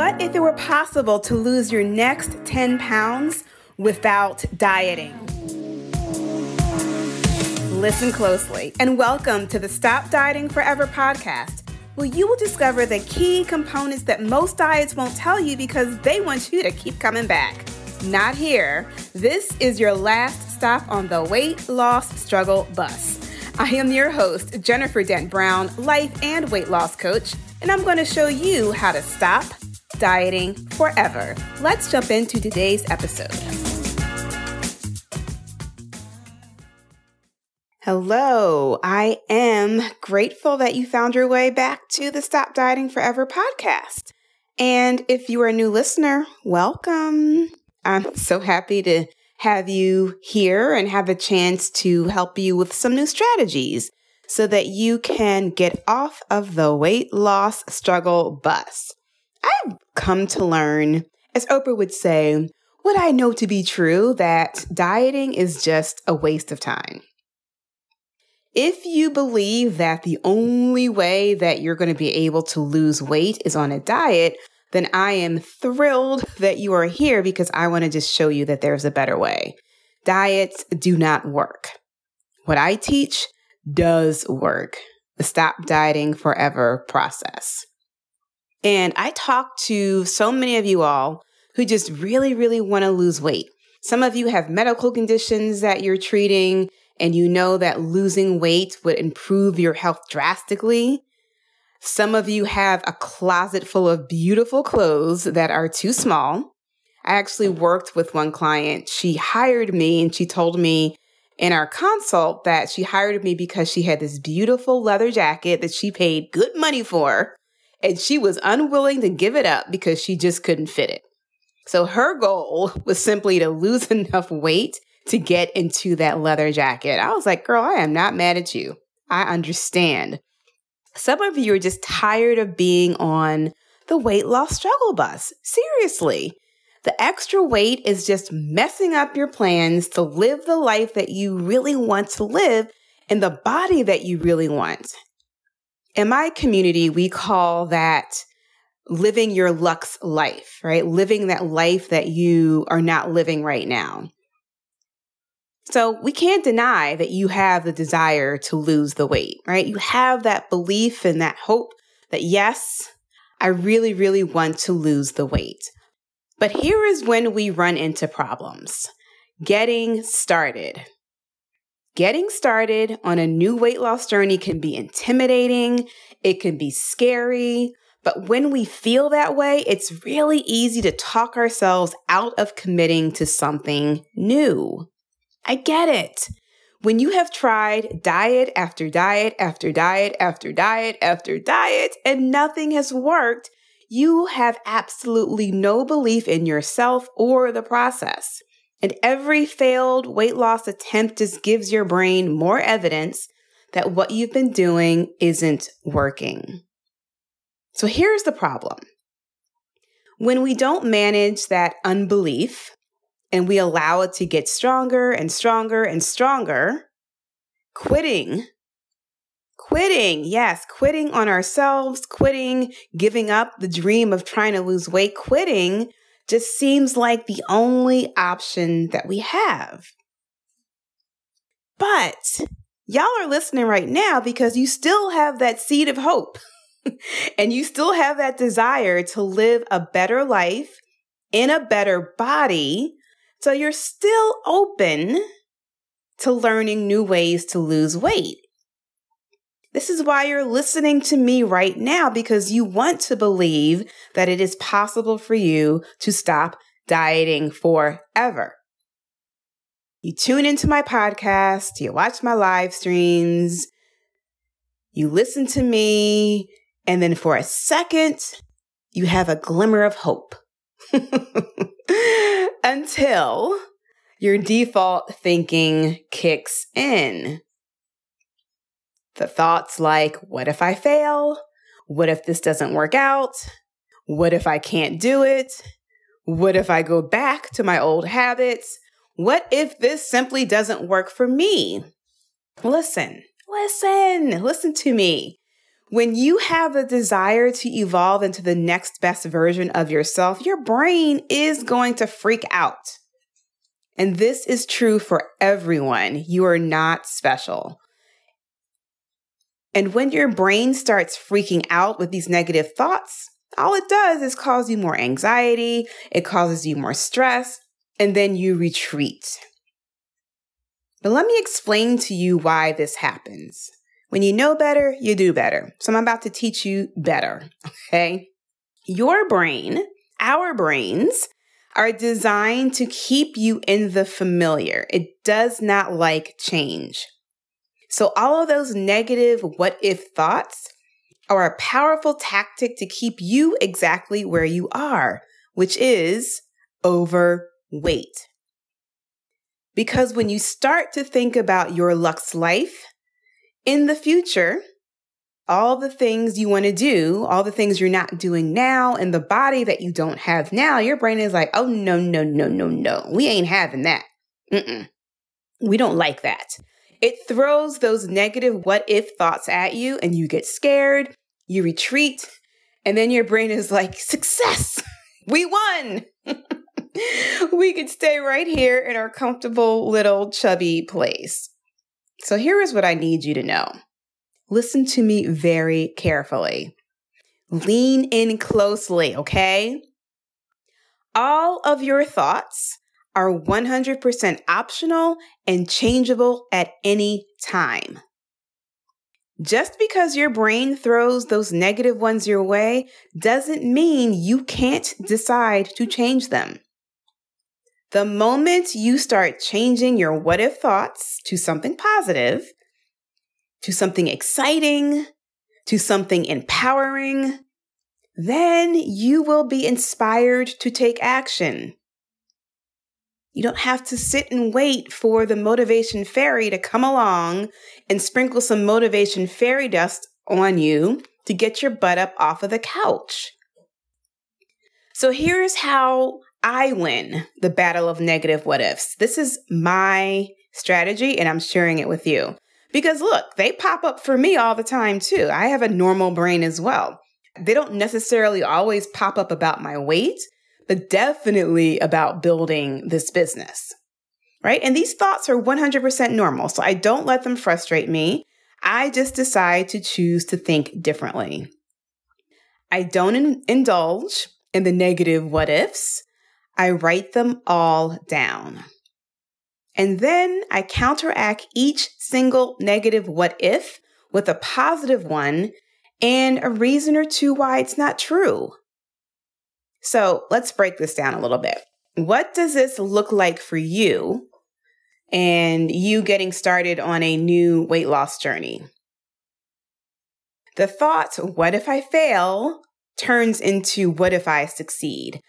What if it were possible to lose your next 10 pounds without dieting? Listen closely and welcome to the Stop Dieting Forever podcast, where you will discover the key components that most diets won't tell you because they want you to keep coming back. Not here. This is your last stop on the weight loss struggle bus. I am your host, Jennifer Dent Brown, life and weight loss coach, and I'm going to show you how to stop dieting forever. Let's jump into today's episode. Hello, I am grateful that you found your way back to the Stop Dieting Forever podcast. And if you are a new listener, welcome. I'm so happy to have you here and have a chance to help you with some new strategies so that you can get off of the weight loss struggle bus. I've come to learn, as Oprah would say, what I know to be true that dieting is just a waste of time. If you believe that the only way that you're going to be able to lose weight is on a diet, then I am thrilled that you are here because I want to just show you that there's a better way. Diets do not work. What I teach does work. The Stop Dieting Forever process. And I talk to so many of you all who just really, really want to lose weight. Some of you have medical conditions that you're treating, and you know that losing weight would improve your health drastically. Some of you have a closet full of beautiful clothes that are too small. I actually worked with one client. She hired me and she told me in our consult that she hired me because she had this beautiful leather jacket that she paid good money for and she was unwilling to give it up because she just couldn't fit it. So her goal was simply to lose enough weight to get into that leather jacket. I was like, girl, I am not mad at you. I understand. Some of you are just tired of being on the weight loss struggle bus. Seriously. The extra weight is just messing up your plans to live the life that you really want to live in the body that you really want. In my community, we call that living your lux life, right? Living that life that you are not living right now. So we can't deny that you have the desire to lose the weight, right? You have that belief and that hope that yes, I really, really want to lose the weight. But here is when we run into problems. Getting started. Getting started on a new weight loss journey can be intimidating, it can be scary, but when we feel that way, it's really easy to talk ourselves out of committing to something new. I get it. When you have tried diet after diet after diet after diet after diet and nothing has worked, you have absolutely no belief in yourself or the process. And every failed weight loss attempt just gives your brain more evidence that what you've been doing isn't working. So here's the problem. When we don't manage that unbelief and we allow it to get stronger and stronger and stronger, quitting, quitting, yes, quitting on ourselves, quitting, giving up the dream of trying to lose weight, quitting just seems like the only option that we have. But y'all are listening right now because you still have that seed of hope and you still have that desire to live a better life in a better body. So you're still open to learning new ways to lose weight. This is why you're listening to me right now because you want to believe that it is possible for you to stop dieting forever. You tune into my podcast, you watch my live streams, you listen to me, and then for a second, you have a glimmer of hope. Until your default thinking kicks in. The thoughts like, what if I fail? What if this doesn't work out? What if I can't do it? What if I go back to my old habits? What if this simply doesn't work for me? Listen, listen, listen to me. When you have a desire to evolve into the next best version of yourself, your brain is going to freak out. And this is true for everyone. You are not special. And when your brain starts freaking out with these negative thoughts, all it does is cause you more anxiety, it causes you more stress, and then you retreat. But let me explain to you why this happens. When you know better, you do better. So I'm about to teach you better, okay? Your brain, our brains, are designed to keep you in the familiar. It does not like change. So all of those negative what if thoughts are a powerful tactic to keep you exactly where you are, which is overweight. Because when you start to think about your Lux life in the future, all the things you want to do, all the things you're not doing now, and the body that you don't have now, your brain is like, oh, no, no, no, no, no. We ain't having that. Mm-mm. We don't like that. It throws those negative what if thoughts at you, and you get scared, you retreat, and then your brain is like, success, we won. we could stay right here in our comfortable little chubby place. So here is what I need you to know. Listen to me very carefully. Lean in closely, okay? All of your thoughts are 100% optional and changeable at any time. Just because your brain throws those negative ones your way doesn't mean you can't decide to change them. The moment you start changing your what if thoughts to something positive, to something exciting, to something empowering, then you will be inspired to take action. You don't have to sit and wait for the motivation fairy to come along and sprinkle some motivation fairy dust on you to get your butt up off of the couch. So here's how I win the battle of negative what ifs. This is my strategy and I'm sharing it with you. Because look, they pop up for me all the time too. I have a normal brain as well. They don't necessarily always pop up about my weight, but definitely about building this business. Right? And these thoughts are 100% normal. So I don't let them frustrate me. I just decide to choose to think differently. I don't in- indulge in the negative what ifs. I write them all down. And then I counteract each single negative what if with a positive one and a reason or two why it's not true. So let's break this down a little bit. What does this look like for you and you getting started on a new weight loss journey? The thought, what if I fail, turns into what if I succeed?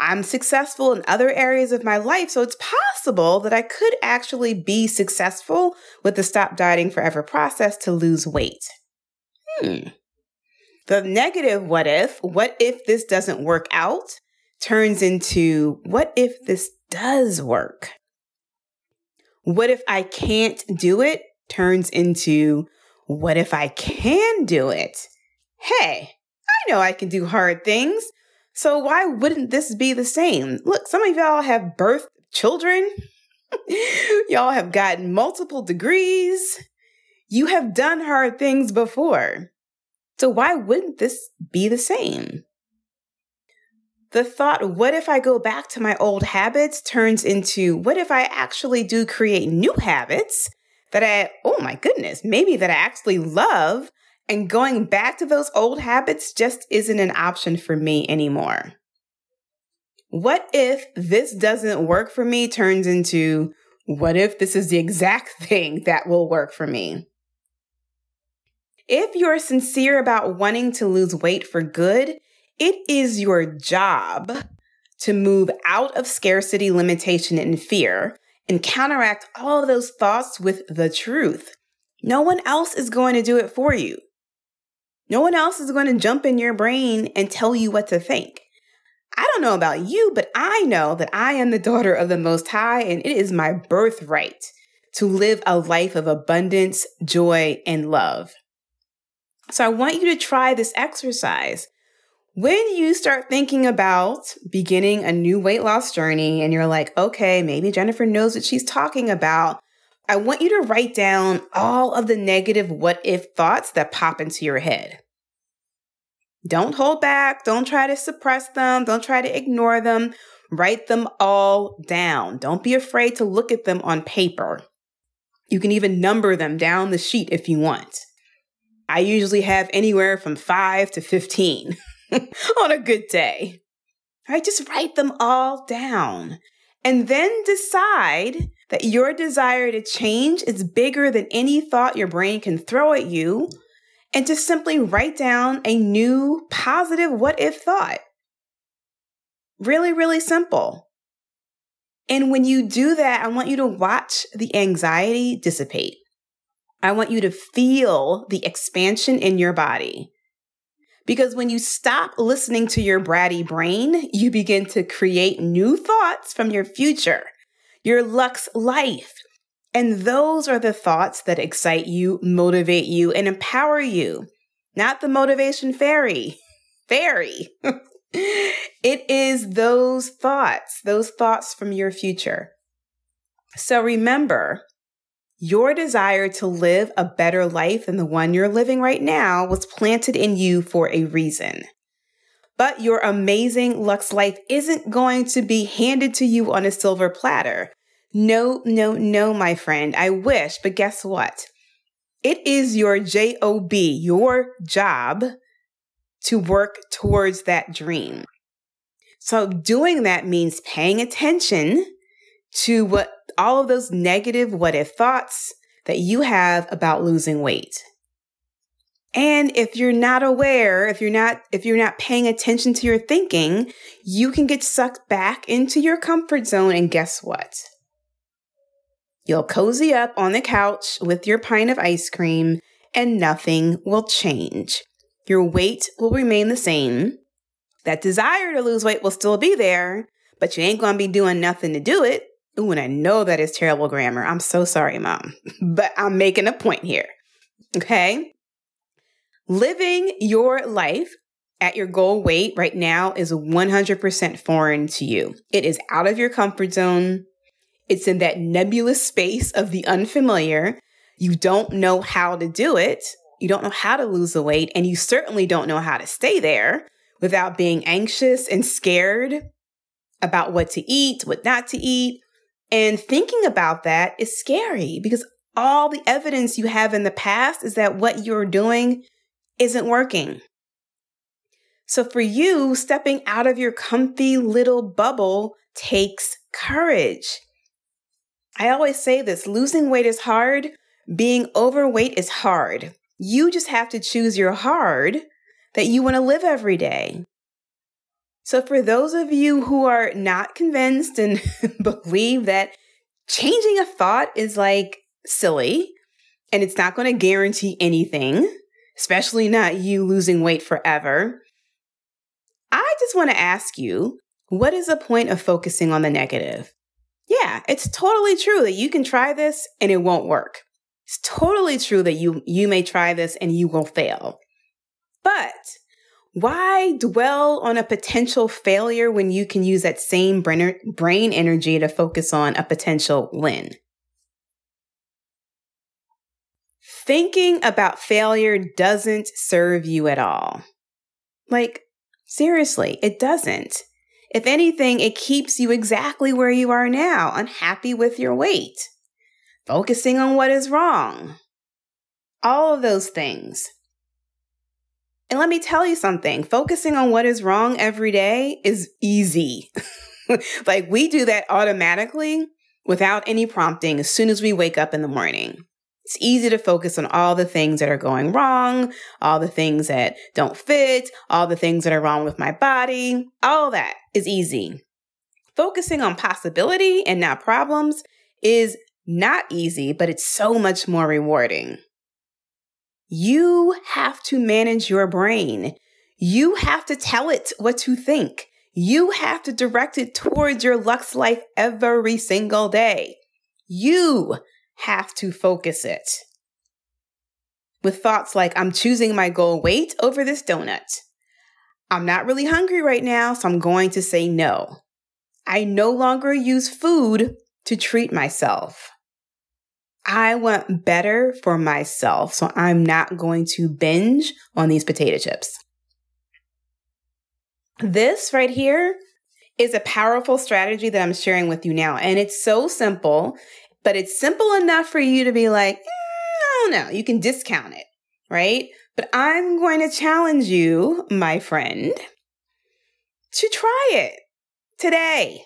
I'm successful in other areas of my life, so it's possible that I could actually be successful with the Stop Dieting Forever process to lose weight. Hmm. The negative what if, what if this doesn't work out, turns into what if this does work? What if I can't do it turns into what if I can do it? Hey, I know I can do hard things. So why wouldn't this be the same? Look, some of y'all have birthed children. y'all have gotten multiple degrees. You have done hard things before. So why wouldn't this be the same? The thought, what if I go back to my old habits, turns into what if I actually do create new habits that I, oh my goodness, maybe that I actually love and going back to those old habits just isn't an option for me anymore. What if this doesn't work for me turns into what if this is the exact thing that will work for me? If you're sincere about wanting to lose weight for good, it is your job to move out of scarcity, limitation, and fear and counteract all of those thoughts with the truth. No one else is going to do it for you. No one else is going to jump in your brain and tell you what to think. I don't know about you, but I know that I am the daughter of the Most High, and it is my birthright to live a life of abundance, joy, and love. So I want you to try this exercise. When you start thinking about beginning a new weight loss journey and you're like, okay, maybe Jennifer knows what she's talking about, I want you to write down all of the negative what if thoughts that pop into your head. Don't hold back. Don't try to suppress them. Don't try to ignore them. Write them all down. Don't be afraid to look at them on paper. You can even number them down the sheet if you want. I usually have anywhere from five to 15 on a good day. Right? Just write them all down and then decide that your desire to change is bigger than any thought your brain can throw at you and to simply write down a new positive what if thought. Really, really simple. And when you do that, I want you to watch the anxiety dissipate. I want you to feel the expansion in your body. Because when you stop listening to your bratty brain, you begin to create new thoughts from your future, your luxe life. And those are the thoughts that excite you, motivate you, and empower you, not the motivation fairy. Fairy. it is those thoughts, those thoughts from your future. So remember, your desire to live a better life than the one you're living right now was planted in you for a reason. But your amazing Lux life isn't going to be handed to you on a silver platter. No, no, no, my friend. I wish, but guess what? It is your job, your job to work towards that dream. So doing that means paying attention to what all of those negative what if thoughts that you have about losing weight. And if you're not aware, if you're not if you're not paying attention to your thinking, you can get sucked back into your comfort zone and guess what? You'll cozy up on the couch with your pint of ice cream and nothing will change. Your weight will remain the same. That desire to lose weight will still be there, but you ain't to be doing nothing to do it Ooh, and I know that is terrible grammar. I'm so sorry, mom, but I'm making a point here. Okay. Living your life at your goal weight right now is 100% foreign to you. It is out of your comfort zone. It's in that nebulous space of the unfamiliar. You don't know how to do it. You don't know how to lose the weight, and you certainly don't know how to stay there without being anxious and scared about what to eat, what not to eat, and thinking about that is scary because all the evidence you have in the past is that what you're doing isn't working. So for you, stepping out of your comfy little bubble takes courage. I always say this losing weight is hard, being overweight is hard. You just have to choose your hard that you want to live every day. So, for those of you who are not convinced and believe that changing a thought is like silly and it's not going to guarantee anything, especially not you losing weight forever, I just want to ask you what is the point of focusing on the negative? Yeah, it's totally true that you can try this and it won't work. It's totally true that you you may try this and you will fail. But why dwell on a potential failure when you can use that same brain energy to focus on a potential win? Thinking about failure doesn't serve you at all. Like, seriously, it doesn't. If anything, it keeps you exactly where you are now, unhappy with your weight, focusing on what is wrong. All of those things. And let me tell you something focusing on what is wrong every day is easy. like we do that automatically without any prompting as soon as we wake up in the morning. It's easy to focus on all the things that are going wrong, all the things that don't fit, all the things that are wrong with my body. All that is easy. Focusing on possibility and not problems is not easy, but it's so much more rewarding. You have to manage your brain. You have to tell it what to think. You have to direct it towards your Lux life every single day. You have to focus it. with thoughts like, I'm choosing my goal weight over this donut. I'm not really hungry right now, so I'm going to say no. I no longer use food to treat myself. I want better for myself, so I'm not going to binge on these potato chips. This right here is a powerful strategy that I'm sharing with you now. And it's so simple, but it's simple enough for you to be like, eh, I don't know, you can discount it, right? But I'm going to challenge you, my friend, to try it today.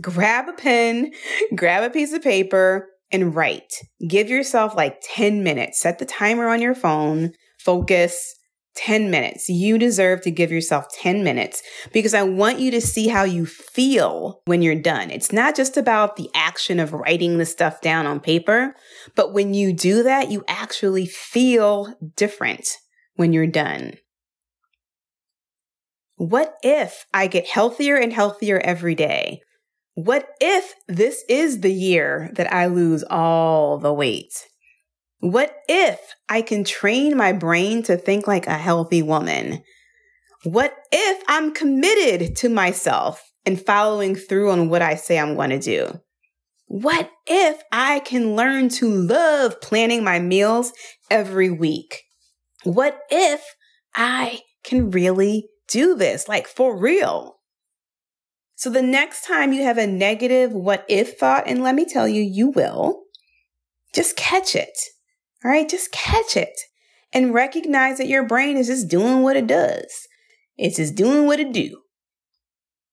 Grab a pen, grab a piece of paper, and write. Give yourself like 10 minutes. Set the timer on your phone, focus, 10 minutes. You deserve to give yourself 10 minutes because I want you to see how you feel when you're done. It's not just about the action of writing the stuff down on paper, but when you do that, you actually feel different when you're done. What if I get healthier and healthier every day? What if this is the year that I lose all the weight? What if I can train my brain to think like a healthy woman? What if I'm committed to myself and following through on what I say I'm going to do? What if I can learn to love planning my meals every week? What if I can really do this, like for real? So the next time you have a negative what if thought, and let me tell you, you will, just catch it. All right, just catch it and recognize that your brain is just doing what it does. It's just doing what it do.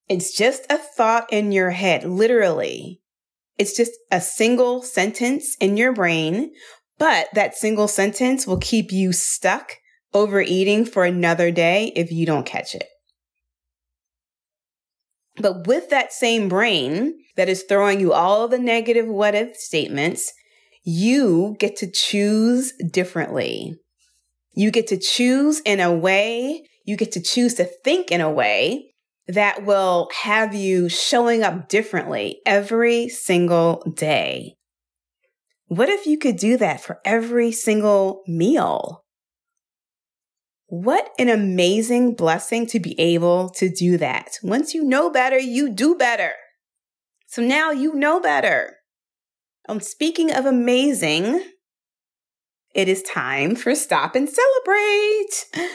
It's just a thought in your head, literally. It's just a single sentence in your brain, but that single sentence will keep you stuck overeating for another day if you don't catch it. But with that same brain that is throwing you all the negative what if statements, you get to choose differently. You get to choose in a way, you get to choose to think in a way that will have you showing up differently every single day. What if you could do that for every single meal? What an amazing blessing to be able to do that. Once you know better, you do better. So now you know better. Um, speaking of amazing, it is time for Stop and Celebrate.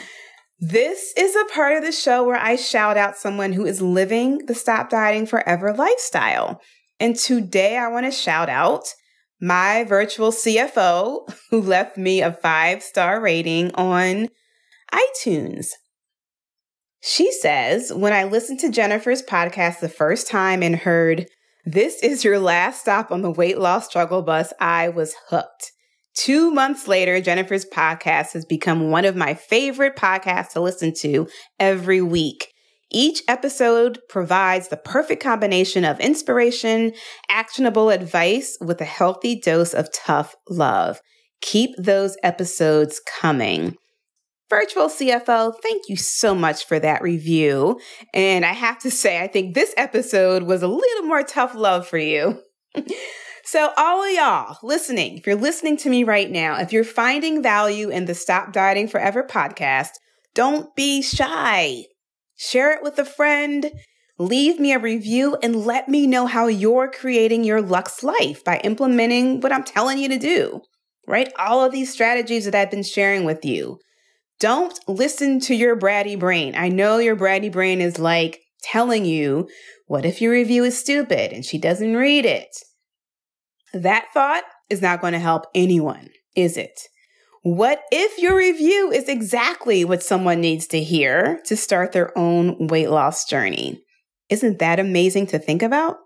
This is a part of the show where I shout out someone who is living the Stop Dieting Forever lifestyle. And today I want to shout out my virtual CFO who left me a five star rating on iTunes. She says, when I listened to Jennifer's podcast the first time and heard this is your last stop on the weight loss struggle bus. I was hooked. Two months later, Jennifer's podcast has become one of my favorite podcasts to listen to every week. Each episode provides the perfect combination of inspiration, actionable advice with a healthy dose of tough love. Keep those episodes coming. Virtual CFO, thank you so much for that review. And I have to say, I think this episode was a little more tough love for you. so, all of y'all listening, if you're listening to me right now, if you're finding value in the Stop Dieting Forever podcast, don't be shy. Share it with a friend. Leave me a review and let me know how you're creating your Lux life by implementing what I'm telling you to do, right? All of these strategies that I've been sharing with you. Don't listen to your bratty brain. I know your bratty brain is like telling you, what if your review is stupid and she doesn't read it? That thought is not going to help anyone, is it? What if your review is exactly what someone needs to hear to start their own weight loss journey? Isn't that amazing to think about?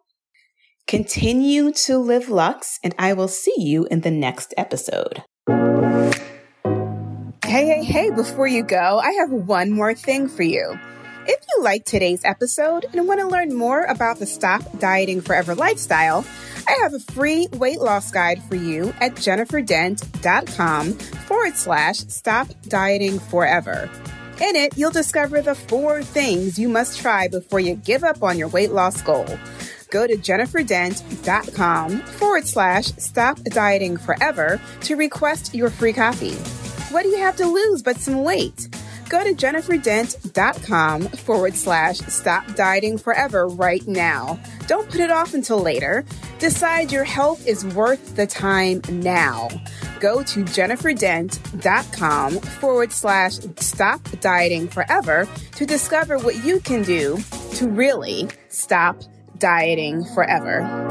Continue to live Lux, and I will see you in the next episode. Hey, hey, hey, before you go, I have one more thing for you. If you like today's episode and want to learn more about the Stop Dieting Forever lifestyle, I have a free weight loss guide for you at jenniferdent.com forward slash stop dieting forever. In it, you'll discover the four things you must try before you give up on your weight loss goal. Go to jenniferdent.com forward slash stop dieting forever to request your free copy. What do you have to lose but some weight? Go to jenniferdent.com forward slash stop dieting forever right now. Don't put it off until later. Decide your health is worth the time now. Go to jenniferdent.com forward slash stop dieting forever to discover what you can do to really stop dieting forever.